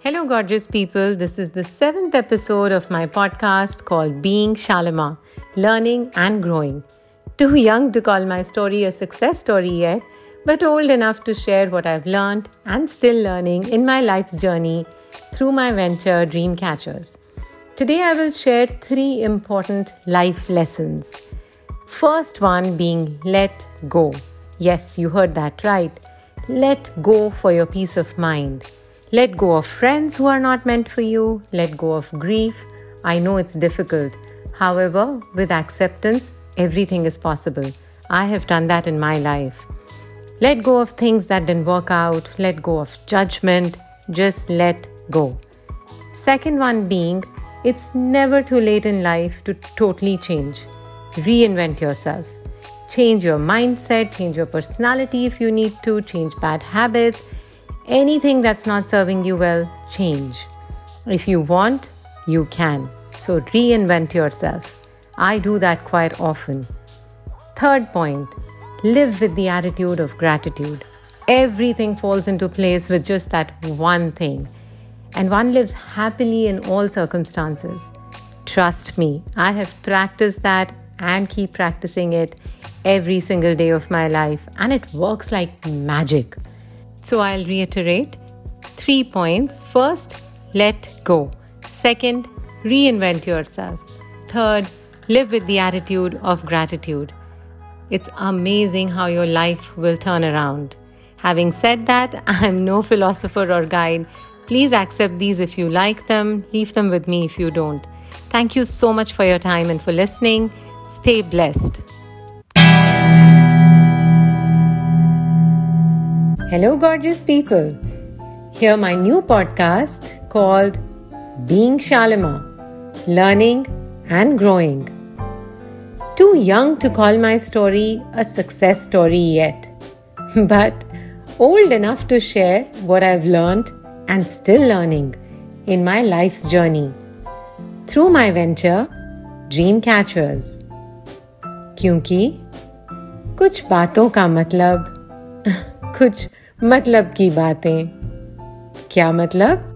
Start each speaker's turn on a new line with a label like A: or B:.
A: Hello, gorgeous people. This is the seventh episode of my podcast called Being Shalima Learning and Growing. Too young to call my story a success story yet, but old enough to share what I've learned and still learning in my life's journey through my venture Dreamcatchers. Today, I will share three important life lessons. First one being let go. Yes, you heard that right. Let go for your peace of mind. Let go of friends who are not meant for you. Let go of grief. I know it's difficult. However, with acceptance, everything is possible. I have done that in my life. Let go of things that didn't work out. Let go of judgment. Just let go. Second one being, it's never too late in life to totally change. Reinvent yourself. Change your mindset, change your personality if you need to, change bad habits Anything that's not serving you well, change. If you want, you can. So reinvent yourself. I do that quite often. Third point live with the attitude of gratitude. Everything falls into place with just that one thing. And one lives happily in all circumstances. Trust me, I have practiced that and keep practicing it every single day of my life, and it works like magic. So I'll reiterate three points. First, let go. Second, reinvent yourself. Third, live with the attitude of gratitude. It's amazing how your life will turn around. Having said that, I'm no philosopher or guide. Please accept these if you like them, leave them with me if you don't. Thank you so much for your time and for listening. Stay blessed. Hello, gorgeous people. Hear my new podcast called Being Shalimar Learning and Growing. Too young to call my story a success story yet, but old enough to share what I've learned and still learning in my life's journey through my venture Dream Catchers. क्योंकि कुछ बातों का मतलब कुछ मतलब की बातें। क्या मतलब?